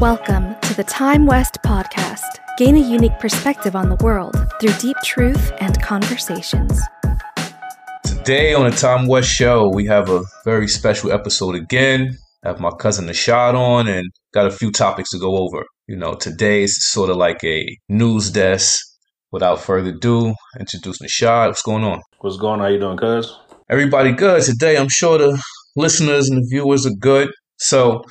Welcome to the Time West podcast. Gain a unique perspective on the world through deep truth and conversations. Today on the Time West show, we have a very special episode again. I have my cousin Nashad on and got a few topics to go over. You know, today's sort of like a news desk. Without further ado, introduce Nashad. What's going on? What's going on? How you doing, cuz? Everybody good today. I'm sure the listeners and the viewers are good. So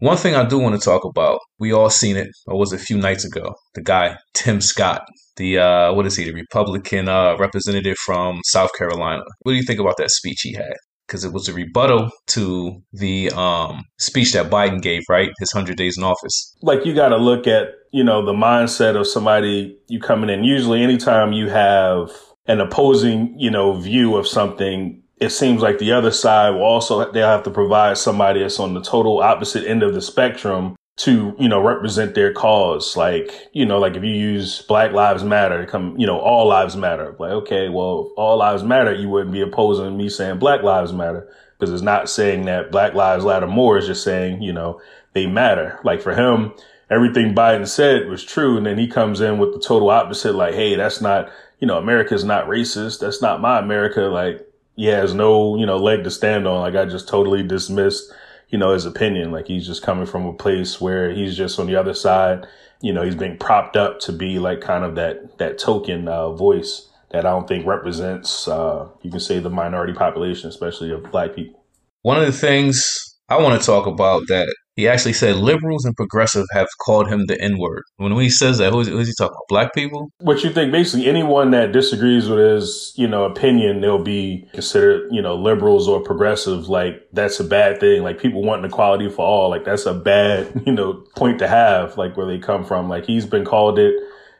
one thing I do want to talk about, we all seen it, or was it a few nights ago? The guy, Tim Scott, the, uh, what is he, the Republican uh, representative from South Carolina. What do you think about that speech he had? Because it was a rebuttal to the um, speech that Biden gave, right? His 100 days in office. Like, you got to look at, you know, the mindset of somebody you coming in. Usually, anytime you have an opposing, you know, view of something, it seems like the other side will also they'll have to provide somebody that's on the total opposite end of the spectrum to you know represent their cause. Like you know like if you use black lives matter to come you know all lives matter like okay well all lives matter you wouldn't be opposing me saying black lives matter because it's not saying that black lives matter more it's just saying you know they matter. Like for him everything biden said was true and then he comes in with the total opposite like hey that's not you know america's not racist that's not my america like he has no, you know, leg to stand on. Like I just totally dismissed, you know, his opinion. Like he's just coming from a place where he's just on the other side. You know, he's being propped up to be like kind of that that token uh, voice that I don't think represents, uh, you can say, the minority population, especially of black people. One of the things I want to talk about that he actually said liberals and progressives have called him the N word. When he says that, who's, who's he talking about? Black people? What you think? Basically, anyone that disagrees with his, you know, opinion, they'll be considered, you know, liberals or progressive. Like that's a bad thing. Like people wanting equality for all. Like that's a bad, you know, point to have. Like where they come from. Like he's been called it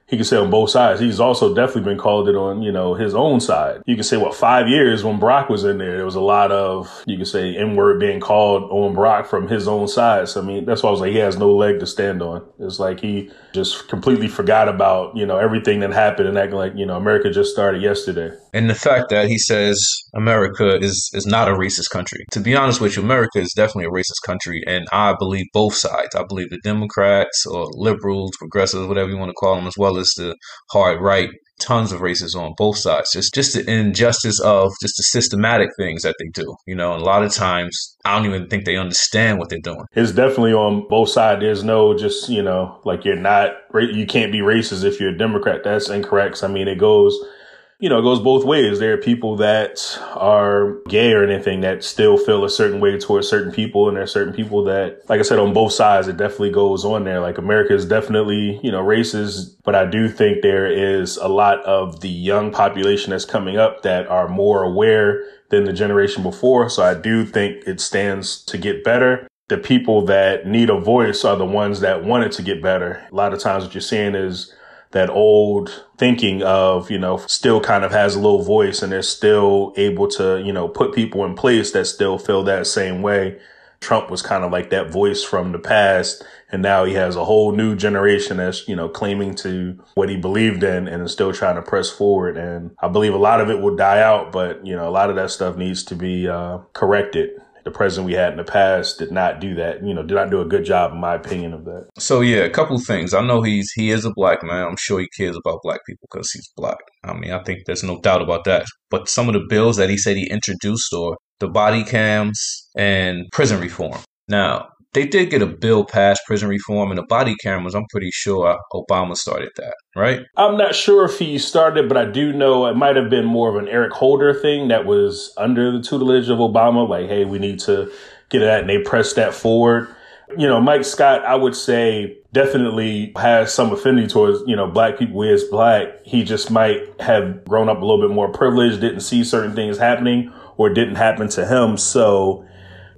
he can say on both sides. He's also definitely been called it on, you know, his own side. You can say, what, five years when Barack was in there, there was a lot of, you can say, N word being called on Barack from his own side. So, I mean, that's why I was like, he has no leg to stand on. It's like he just completely forgot about, you know, everything that happened and acting like, you know, America just started yesterday. And the fact that he says America is, is not a racist country. To be honest with you, America is definitely a racist country. And I believe both sides. I believe the Democrats or liberals, progressives, whatever you want to call them, as well as the hard right tons of racism on both sides. Just just the injustice of just the systematic things that they do. You know, and a lot of times I don't even think they understand what they're doing. It's definitely on both sides. There's no just you know like you're not you can't be racist if you're a Democrat. That's incorrect. I mean, it goes you know, it goes both ways. There are people that are gay or anything that still feel a certain way towards certain people. And there are certain people that, like I said, on both sides, it definitely goes on there. Like America is definitely, you know, racist, but I do think there is a lot of the young population that's coming up that are more aware than the generation before. So I do think it stands to get better the people that need a voice are the ones that want it to get better. A lot of times what you're seeing is that old thinking of, you know, still kind of has a little voice and they're still able to, you know, put people in place that still feel that same way. Trump was kind of like that voice from the past. And now he has a whole new generation that's, you know, claiming to what he believed in and is still trying to press forward. And I believe a lot of it will die out, but, you know, a lot of that stuff needs to be uh, corrected the president we had in the past did not do that. You know, did not do a good job, in my opinion, of that. So yeah, a couple things. I know he's he is a black man. I'm sure he cares about black people because he's black. I mean, I think there's no doubt about that. But some of the bills that he said he introduced, or the body cams and prison reform. Now, they did get a bill passed, prison reform, and the body cameras. I'm pretty sure Obama started that, right? I'm not sure if he started, but I do know it might have been more of an Eric Holder thing that was under the tutelage of Obama. Like, hey, we need to get that, and they pressed that forward. You know, Mike Scott, I would say definitely has some affinity towards, you know, black people is black. He just might have grown up a little bit more privileged, didn't see certain things happening or didn't happen to him. So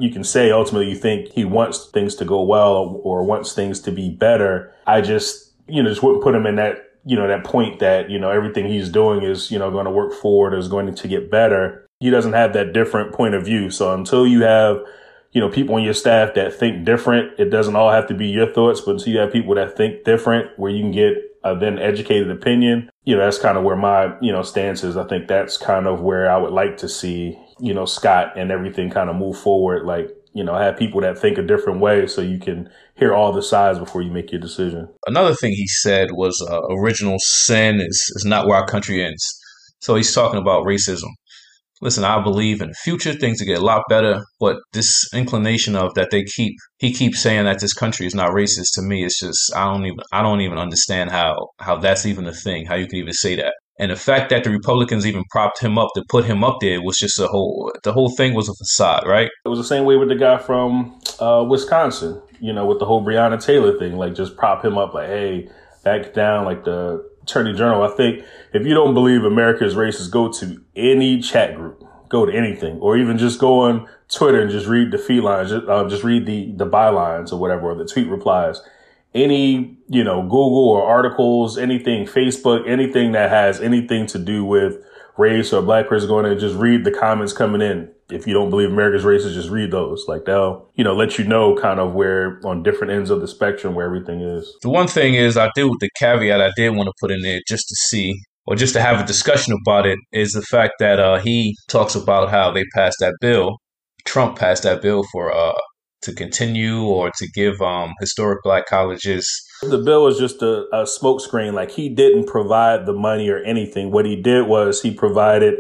you can say ultimately you think he wants things to go well or wants things to be better. I just, you know, just wouldn't put him in that, you know, that point that, you know, everything he's doing is, you know, going to work forward, is going to get better. He doesn't have that different point of view. So until you have, you know, people on your staff that think different, it doesn't all have to be your thoughts, but until you have people that think different where you can get a then educated opinion, you know, that's kind of where my, you know, stance is. I think that's kind of where I would like to see, you know, Scott and everything kind of move forward. Like you know, have people that think a different way so you can hear all the sides before you make your decision. Another thing he said was uh, original sin is, is not where our country ends. So he's talking about racism. Listen, I believe in the future things will get a lot better, but this inclination of that they keep he keeps saying that this country is not racist to me, it's just I don't even I don't even understand how how that's even a thing, how you can even say that. And the fact that the Republicans even propped him up to put him up there was just a whole the whole thing was a facade, right? It was the same way with the guy from uh, Wisconsin, you know, with the whole Breonna Taylor thing, like just prop him up like, hey, back down, like the Attorney General. I think if you don't believe America is racist, go to any chat group, go to anything, or even just go on Twitter and just read the feed lines, just, uh, just read the the bylines or whatever, or the tweet replies. Any you know Google or articles, anything Facebook, anything that has anything to do with race or black person going in, just read the comments coming in if you don't believe America's racist, just read those. Like they'll, you know, let you know kind of where on different ends of the spectrum where everything is. The one thing is, I do the caveat I did want to put in there just to see or just to have a discussion about it is the fact that uh, he talks about how they passed that bill. Trump passed that bill for uh, to continue or to give um, historic black colleges. The bill was just a, a smokescreen. Like he didn't provide the money or anything. What he did was he provided.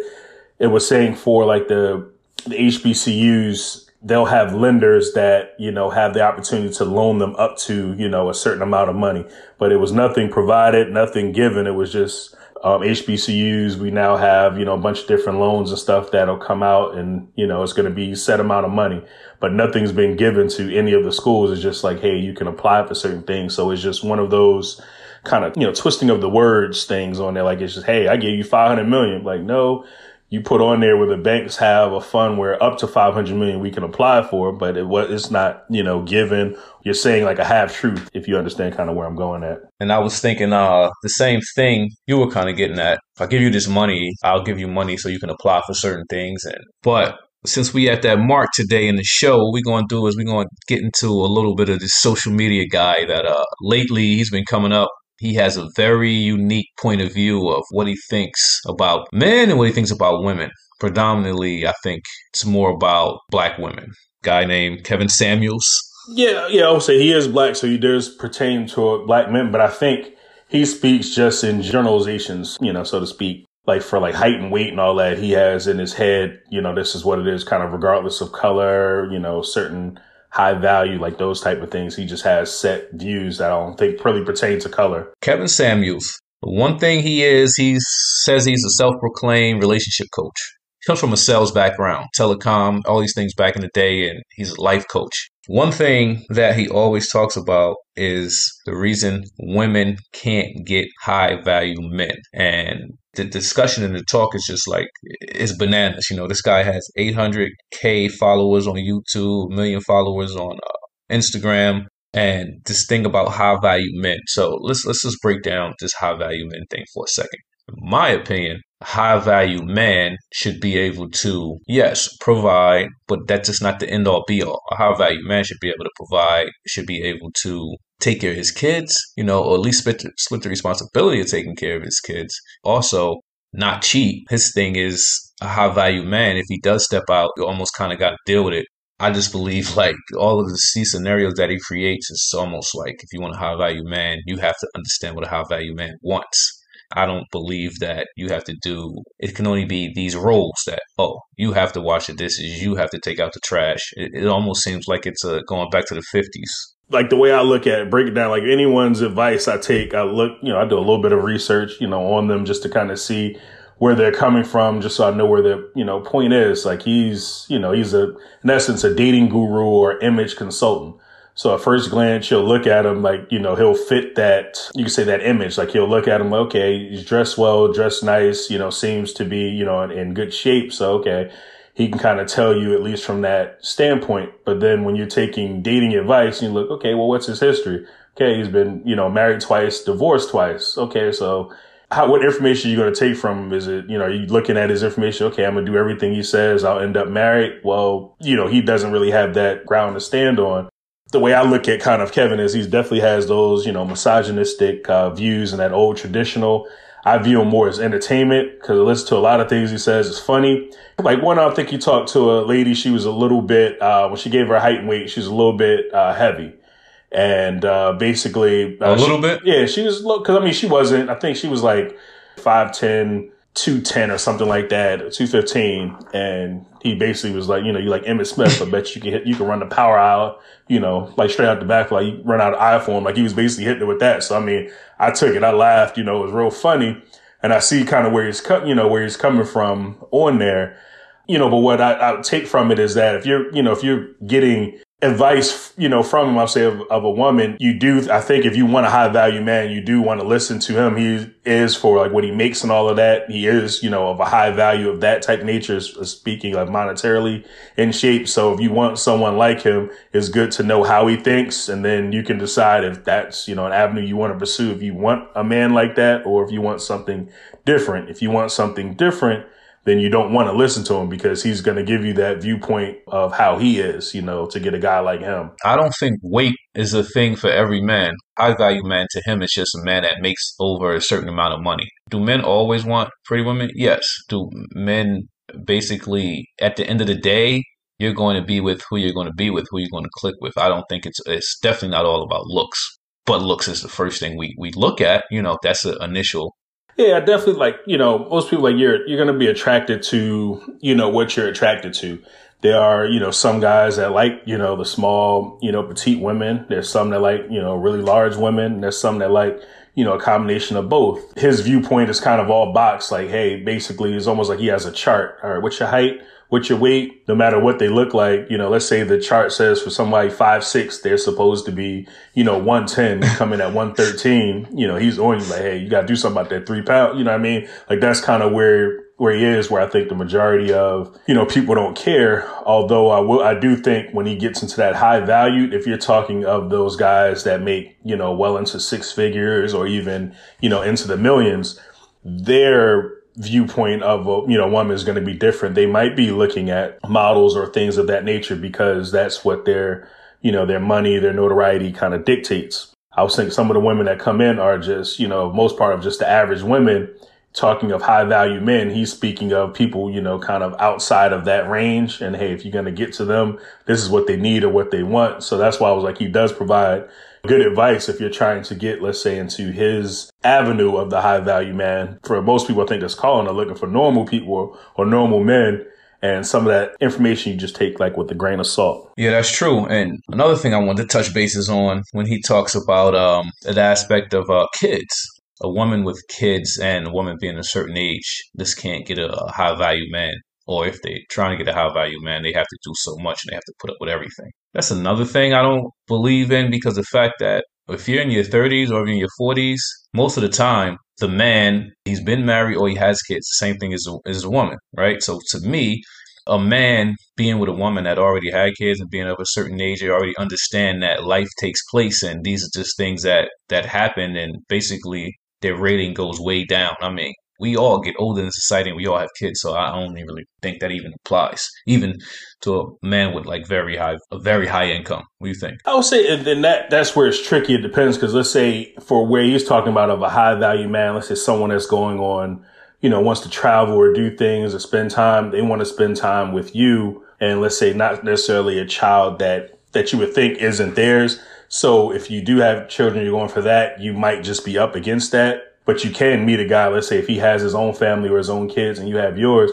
It was saying for like the the HBCUs, they'll have lenders that, you know, have the opportunity to loan them up to, you know, a certain amount of money. But it was nothing provided, nothing given. It was just um, HBCUs. We now have, you know, a bunch of different loans and stuff that'll come out and, you know, it's going to be set amount of money, but nothing's been given to any of the schools. It's just like, hey, you can apply for certain things. So it's just one of those kind of, you know, twisting of the words things on there. Like it's just, hey, I gave you 500 million. Like, no, you put on there where the banks have a fund where up to 500 million we can apply for, but it was, it's not, you know, given. You're saying like a half truth if you understand kind of where I'm going at. And I was thinking, uh, the same thing you were kind of getting at. If I give you this money, I'll give you money so you can apply for certain things. And, but since we at that mark today in the show, what we're going to do is we're going to get into a little bit of this social media guy that, uh, lately he's been coming up he has a very unique point of view of what he thinks about men and what he thinks about women. Predominantly, I think it's more about black women. Guy named Kevin Samuels. Yeah, yeah, I would say he is black, so he does pertain to black men, but I think he speaks just in generalizations, you know, so to speak. Like for like height and weight and all that, he has in his head, you know, this is what it is, kind of regardless of color, you know, certain high value, like those type of things. He just has set views that I don't think really pertain to color. Kevin Samuels. One thing he is, he says he's a self proclaimed relationship coach. He comes from a sales background, telecom, all these things back in the day, and he's a life coach. One thing that he always talks about is the reason women can't get high value men. And the discussion and the talk is just like it's bananas. You know, this guy has 800k followers on YouTube, a million followers on uh, Instagram, and this thing about high value men. So let's let's just break down this high value men thing for a second. In my opinion, high value man should be able to yes provide, but that's just not the end all be all. A high value man should be able to provide, should be able to take care of his kids, you know, or at least split split the responsibility of taking care of his kids. Also, not cheap. His thing is a high value man. If he does step out, you almost kind of got to deal with it. I just believe like all of the C scenarios that he creates is almost like if you want a high value man, you have to understand what a high value man wants. I don't believe that you have to do it can only be these roles that oh you have to wash the dishes you have to take out the trash it, it almost seems like it's a, going back to the 50s like the way I look at it, break it down, like anyone's advice I take, I look, you know, I do a little bit of research, you know, on them just to kind of see where they're coming from, just so I know where the, you know, point is. Like he's, you know, he's a, in essence, a dating guru or image consultant. So at first glance, you'll look at him like, you know, he'll fit that, you can say that image. Like he'll look at him, okay, he's dressed well, dressed nice, you know, seems to be, you know, in, in good shape. So, okay he can kind of tell you at least from that standpoint. But then when you're taking dating advice, you look, okay, well, what's his history? Okay, he's been, you know, married twice, divorced twice. Okay, so how, what information are you going to take from him? Is it, you know, you looking at his information? Okay, I'm going to do everything he says. I'll end up married. Well, you know, he doesn't really have that ground to stand on. The way I look at kind of Kevin is he definitely has those, you know, misogynistic uh, views and that old traditional I view him more as entertainment because I listen to a lot of things he says. It's funny. Like one, I think he talked to a lady. She was a little bit, uh, when she gave her height and weight, she was a little bit, uh, heavy. And, uh, basically, a little she, bit. Yeah. She was, cause I mean, she wasn't, I think she was like 5'10", 210 or something like that, 215. And he basically was like, you know, you like Emmitt Smith, I bet you can hit, you can run the power hour, you know, like straight out the back, like you run out of I-form. Like he was basically hitting it with that. So, I mean, I took it, I laughed, you know, it was real funny. And I see kind of where he's cut, you know, where he's coming from on there, you know, but what I, I take from it is that if you're, you know, if you're getting advice, you know, from him, I'll say of, of, a woman, you do, I think if you want a high value man, you do want to listen to him. He is for like what he makes and all of that. He is, you know, of a high value of that type nature, speaking like monetarily in shape. So if you want someone like him, it's good to know how he thinks. And then you can decide if that's, you know, an avenue you want to pursue. If you want a man like that, or if you want something different. If you want something different, then you don't want to listen to him because he's going to give you that viewpoint of how he is, you know, to get a guy like him. I don't think weight is a thing for every man. High value man to him is just a man that makes over a certain amount of money. Do men always want pretty women? Yes. Do men basically at the end of the day you're going to be with who you're going to be with, who you're going to click with. I don't think it's it's definitely not all about looks. But looks is the first thing we, we look at. You know, that's the initial yeah, I definitely like, you know, most people like you're, you're to be attracted to, you know, what you're attracted to. There are, you know, some guys that like, you know, the small, you know, petite women. There's some that like, you know, really large women. There's some that like, you know, a combination of both. His viewpoint is kind of all boxed. Like, hey, basically it's almost like he has a chart. All right. What's your height? What's your weight? No matter what they look like, you know, let's say the chart says for somebody five, six, they're supposed to be, you know, 110 coming at 113. You know, he's on you like, Hey, you got to do something about that three pound. You know what I mean? Like that's kind of where, where he is, where I think the majority of, you know, people don't care. Although I will, I do think when he gets into that high value, if you're talking of those guys that make, you know, well into six figures or even, you know, into the millions, they're, viewpoint of a you know woman is going to be different. They might be looking at models or things of that nature because that's what their you know their money, their notoriety kind of dictates. I was thinking some of the women that come in are just you know most part of just the average women. Talking of high value men, he's speaking of people, you know, kind of outside of that range. And hey, if you're going to get to them, this is what they need or what they want. So that's why I was like, he does provide good advice if you're trying to get, let's say, into his avenue of the high value man. For most people, I think that's calling are looking for normal people or normal men. And some of that information you just take like with a grain of salt. Yeah, that's true. And another thing I wanted to touch bases on when he talks about um, the aspect of uh, kids. A woman with kids and a woman being a certain age, this can't get a, high value man or if they're trying to get a high value man, they have to do so much and they have to put up with everything. That's another thing I don't believe in because the fact that if you're in your 30s or in your 40s, most of the time, the man, he's been married or he has kids, the same thing as a, as a woman, right? So to me, a man being with a woman that already had kids and being of a certain age, they already understand that life takes place and these are just things that that happen and basically their rating goes way down. I mean, we all get older in society and we all have kids, so I don't really think that even applies, even to a man with like very high, a very high income. What do you think? I would say, and then that that's where it's tricky. It depends because let's say for where he's talking about of a high value man, let's say someone that's going on, you know, wants to travel or do things or spend time. They want to spend time with you, and let's say not necessarily a child that that you would think isn't theirs. So if you do have children, you're going for that, you might just be up against that but you can meet a guy, let's say if he has his own family or his own kids and you have yours,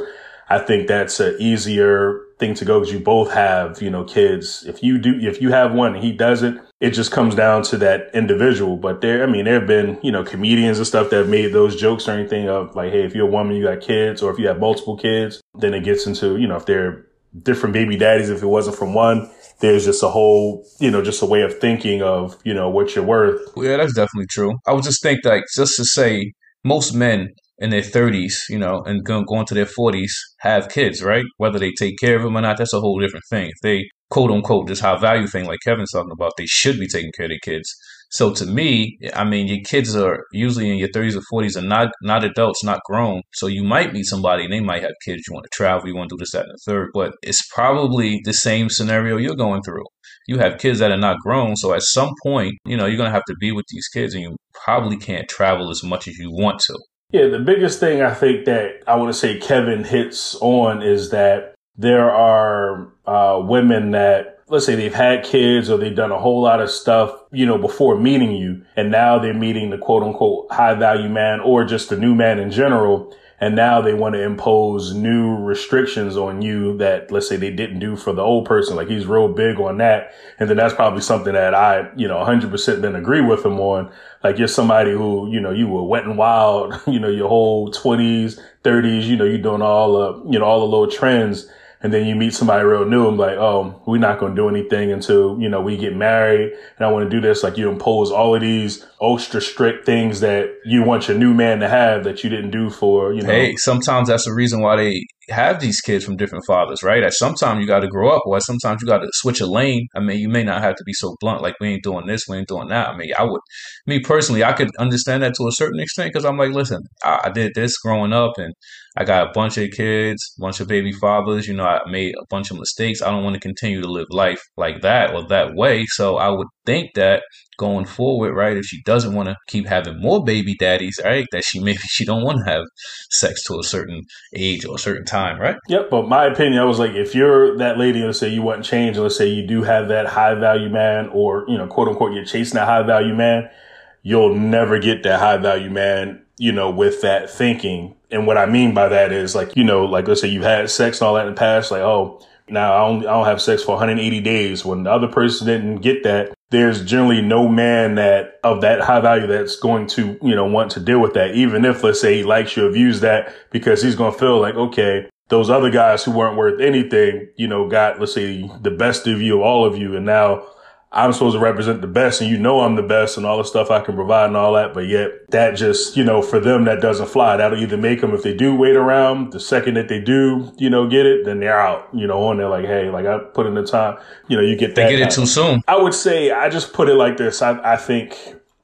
I think that's an easier thing to go because you both have, you know, kids. If you do, if you have one and he doesn't, it just comes down to that individual. But there, I mean, there have been, you know, comedians and stuff that have made those jokes or anything of like, Hey, if you're a woman, you got kids, or if you have multiple kids, then it gets into, you know, if they're different baby daddies, if it wasn't from one, there's just a whole, you know, just a way of thinking of, you know, what you're worth. Yeah, that's definitely true. I would just think like just to say most men in their 30s, you know, and going go into their 40s have kids, right? Whether they take care of them or not, that's a whole different thing. If they quote unquote this high value thing like Kevin's talking about, they should be taking care of their kids. So to me, I mean, your kids are usually in your 30s or 40s and not not adults, not grown. So you might meet somebody and they might have kids. You want to travel, you want to do this, that, and the third. But it's probably the same scenario you're going through. You have kids that are not grown. So at some point, you know, you're going to have to be with these kids and you probably can't travel as much as you want to. Yeah, the biggest thing I think that I want to say Kevin hits on is that there are uh, women that let's say they've had kids or they've done a whole lot of stuff, you know, before meeting you. And now they're meeting the quote unquote high value man or just the new man in general. And now they want to impose new restrictions on you that, let's say they didn't do for the old person. Like he's real big on that. And then that's probably something that I, you know, hundred percent then agree with him on. Like you're somebody who, you know, you were wet and wild, you know, your whole twenties, thirties, you know, you're doing all the, you know, all the little trends and then you meet somebody real new and I'm like, oh, we're not going to do anything until, you know, we get married and I want to do this. Like you impose all of these ultra strict things that you want your new man to have that you didn't do for, you know. Hey, sometimes that's the reason why they have these kids from different fathers, right? At sometimes you got to grow up, or sometimes you got to switch a lane. I mean, you may not have to be so blunt, like we ain't doing this, we ain't doing that. I mean, I would, me personally, I could understand that to a certain extent because I'm like, listen, I, I, did this growing up, and I got a bunch of kids, bunch of baby fathers. You know, I made a bunch of mistakes. I don't want to continue to live life like that or that way. So I would think that going forward, right? If she doesn't want to keep having more baby daddies, right? That she maybe she don't want to have sex to a certain age or a certain time, right? Yep. But my opinion, I was like, if you're that lady, let's say you want change, let's say you do have that high value man, or you know, quote unquote, you're chasing that high value man, you'll never get that high value man, you know, with that thinking. And what I mean by that is like, you know, like let's say you've had sex and all that in the past, like, oh, now I don't, I don't have sex for 180 days. When the other person didn't get that, there's generally no man that of that high value that's going to, you know, want to deal with that. Even if let's say he likes you, abuse that because he's going to feel like, okay, those other guys who weren't worth anything, you know, got, let's say the best of you, all of you. And now I'm supposed to represent the best and you know I'm the best and all the stuff I can provide and all that. But yet that just, you know, for them, that doesn't fly. That'll either make them, if they do wait around the second that they do, you know, get it, then they're out, you know, on there like, Hey, like I put in the time, you know, you get that. They get it too soon. I would say, I just put it like this. I, I think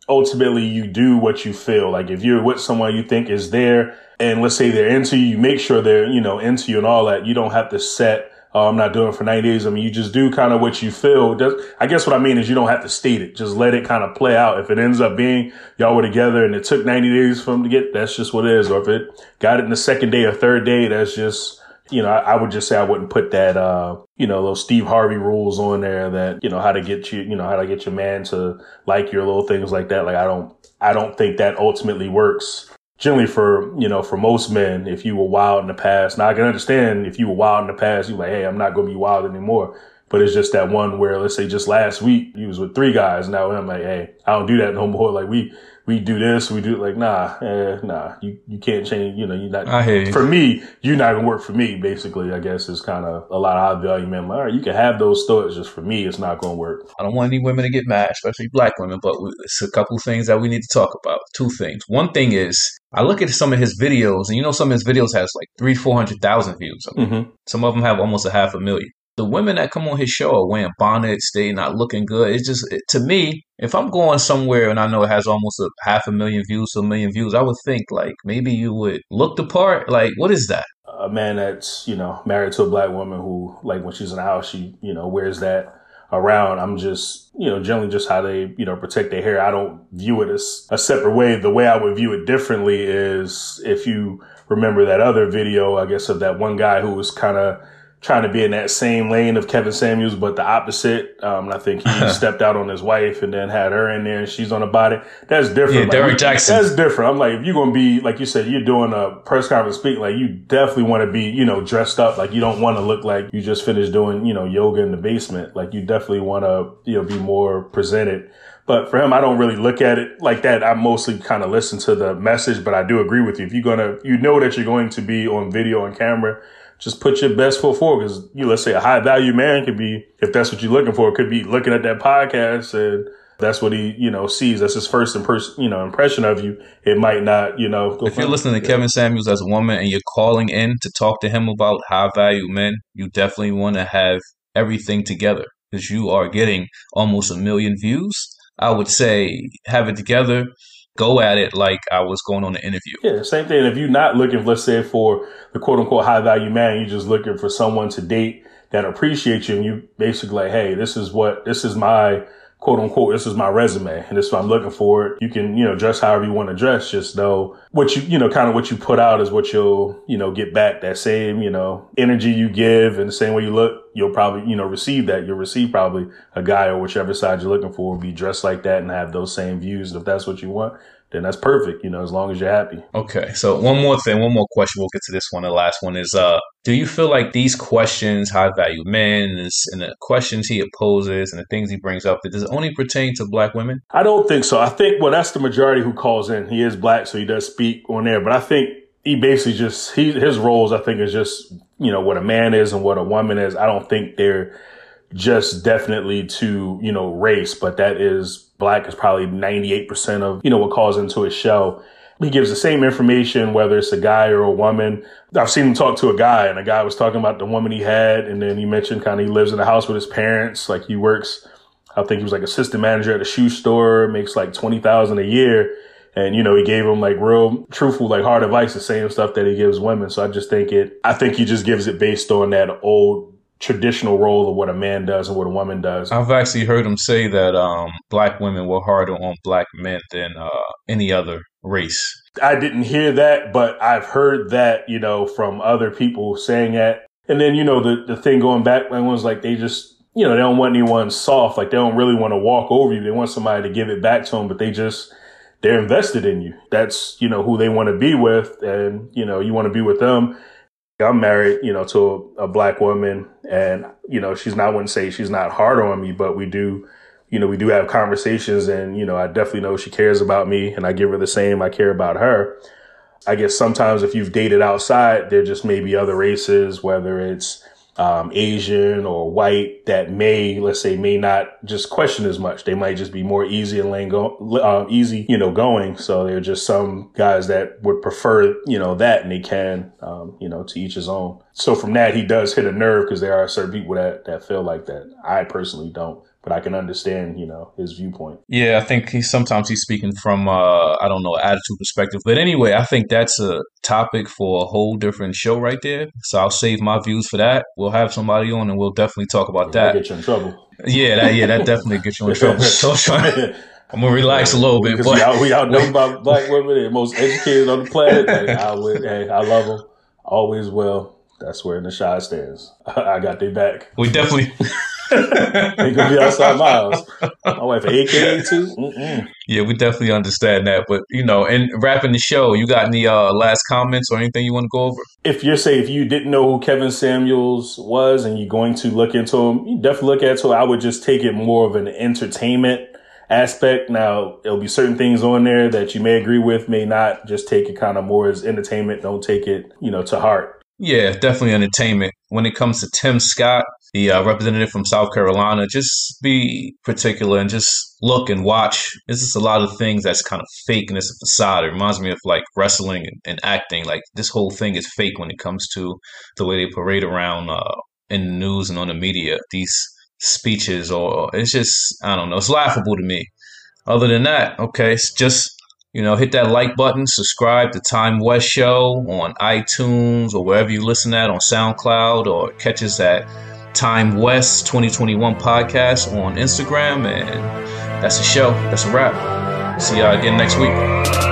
ultimately you do what you feel. Like if you're with someone you think is there and let's say they're into you, you make sure they're, you know, into you and all that. You don't have to set oh, I'm not doing it for 90 days. I mean, you just do kind of what you feel. I guess what I mean is you don't have to state it. Just let it kind of play out. If it ends up being y'all were together and it took 90 days for them to get, that's just what it is. Or if it got it in the second day or third day, that's just, you know, I, I would just say I wouldn't put that, uh, you know, those Steve Harvey rules on there that, you know, how to get you, you know, how to get your man to like your little things like that. Like, I don't, I don't think that ultimately works generally for you know for most men if you were wild in the past. Now i can understand if you were wild in the past you're like hey i'm not going to be wild anymore but it's just that one where let's say just last week he was with three guys now i'm like hey i don't do that no more like we we do this, we do like, nah, eh, nah, you, you can't change, you know, you're not, I hear you. for me, you're not gonna work for me, basically, I guess is kind of a lot of high value men. Like, all right, you can have those thoughts, just for me, it's not gonna work. I don't want any women to get mad, especially black women, but it's a couple things that we need to talk about. Two things. One thing is, I look at some of his videos, and you know, some of his videos has like three, four hundred thousand views. mm-hmm. Some of them have almost a half a million the women that come on his show are wearing bonnets, they not looking good. It's just it, to me, if I'm going somewhere and I know it has almost a half a million views, a million views, I would think like maybe you would look the part. Like, what is that? A man that's you know married to a black woman who, like, when she's in the house, she you know wears that around. I'm just, you know, generally just how they, you know, protect their hair. I don't view it as a separate way. The way I would view it differently is if you remember that other video, I guess, of that one guy who was kind of trying to be in that same lane of Kevin Samuels, but the opposite. Um, I think he stepped out on his wife and then had her in there and she's on the body. That's different. Yeah, like, Derrick Jaxn. That's different. I'm like, if you're going to be, like you said, you're doing a press conference speak, like you definitely want to be, you know, dressed up. Like you don't want to look like you just finished doing, you know, yoga in the basement. Like you definitely want to, you know, be more presented. But for him, I don't really look at it like that. I mostly kind of listen to the message, but I do agree with you. If you're going to, you know that you're going to be on video and camera, just put your best foot forward. Because you, let's say a high value man could be, if that's what you're looking for, could be looking at that podcast and that's what he, you know, sees. That's his first impression, you know, impression of you. It might not, you know. Go. If you're listening to yeah. Kevin Samuels as a woman and you're calling in to talk to him about high value men, you definitely want to have everything together because you are getting almost a million views. I would say have it together go at it like I was going on an interview. Yeah, same thing. If you're not looking, let's say, for the quote unquote high value man, you're just looking for someone to date that appreciates you and you basically like, hey, this is what, this is my quote unquote, this is my resume and this is what I'm looking for. You can, you know, dress however you want to dress. Just know what you, you know, kind of what you put out is what you'll, you know, get back. That same, you know, energy you give and the same way you look, you'll probably, you know, receive that. You'll receive probably a guy or whichever side you're looking for will be dressed like that and have those same views. And If that's what you want, then that's perfect, you know, as long as you're happy. Okay. So one more thing, one more question. We'll get to this one. The last one is uh do you feel like these questions, high value men, and the questions he opposes and the things he brings up, that does it only pertain to black women? I don't think so. I think well that's the majority who calls in. He is black, so he does speak on there. But I think he basically just he his roles I think is just, you know, what a man is and what a woman is. I don't think they're just definitely to, you know, race, but that is black is probably 98% of, you know, what calls into his show. He gives the same information, whether it's a guy or a woman. I've seen him talk to a guy and a guy was talking about the woman he had. And then he mentioned kind of he lives in a house with his parents. Like he works, I think he was like assistant manager at a shoe store, makes like 20,000 a year. And, you know, he gave him like real truthful, like hard advice, the same stuff that he gives women. So I just think it, I think he just gives it based on that old traditional role of what a man does and what a woman does. I've actually heard him say that um, black women were harder on black men than uh, any other race. I didn't hear that, but I've heard that, you know, from other people saying that. And then, you know, the, the thing going back when was like they just, you know, they don't want anyone soft. Like they don't really want to walk over you. They want somebody to give it back to them, but they just, they're invested in you. That's, you know, who they want to be with. And, you know, you want to be with them. I'm married, you know, to a, a, black woman and, you know, she's not, I wouldn't say she's not hard on me, but we do, you know, we do have conversations and, you know, I definitely know she cares about me and I give her the same. I care about her. I guess sometimes if you've dated outside, there just may be other races, whether it's, um, Asian or white that may, let's say, may not just question as much. They might just be more easy and lane go, uh, easy, you know, going. So there are just some guys that would prefer, you know, that and they can, um, you know, to each his own. So from that, he does hit a nerve because there are certain people that, that feel like that. I personally don't but I can understand, you know, his viewpoint. Yeah, I think he sometimes he's speaking from uh, I don't know attitude perspective, but anyway, I think that's a topic for a whole different show right there. So I'll save my views for that. We'll have somebody on, and we'll definitely talk about yeah, that. Get you in trouble. Yeah, that yeah, that definitely gets you in trouble. So trying. I'm gonna relax a little bit. Because we out, we out know about black women and most educated on the planet. Like, I would, hey, I love them. Always will. That's where the Chi stands. I got their back. We definitely. They gonna be outside my house. My wife AKA too. Yeah, we definitely understand that. But you know, and wrapping the show, you got any uh, last comments or anything you want to go over? If you're say if you didn't know who Kevin Samuels was and you're going to look into him, you definitely look into it. I would just take it more of an entertainment aspect. Now, there'll be certain things on there that you may agree with, may not. Just take it kind of more as entertainment. Don't take it, you know, to heart. Yeah, definitely entertainment. When it comes to Tim Scott, the uh, representative from South Carolina, just be particular and just look and watch. There's just a lot of things that's kind of fake and it's a facade. It reminds me of like wrestling and, and acting. Like this whole thing is fake when it comes to the way they parade around uh, in the news and on the media. These speeches, or it's just I don't know. It's laughable to me. Other than that, okay, it's just you know, hit that like button, subscribe to Time West Show on iTunes or wherever you listen at on SoundCloud or catch us at Time West 2021 podcast on Instagram. And that's a show. That's a wrap. See y'all again next week.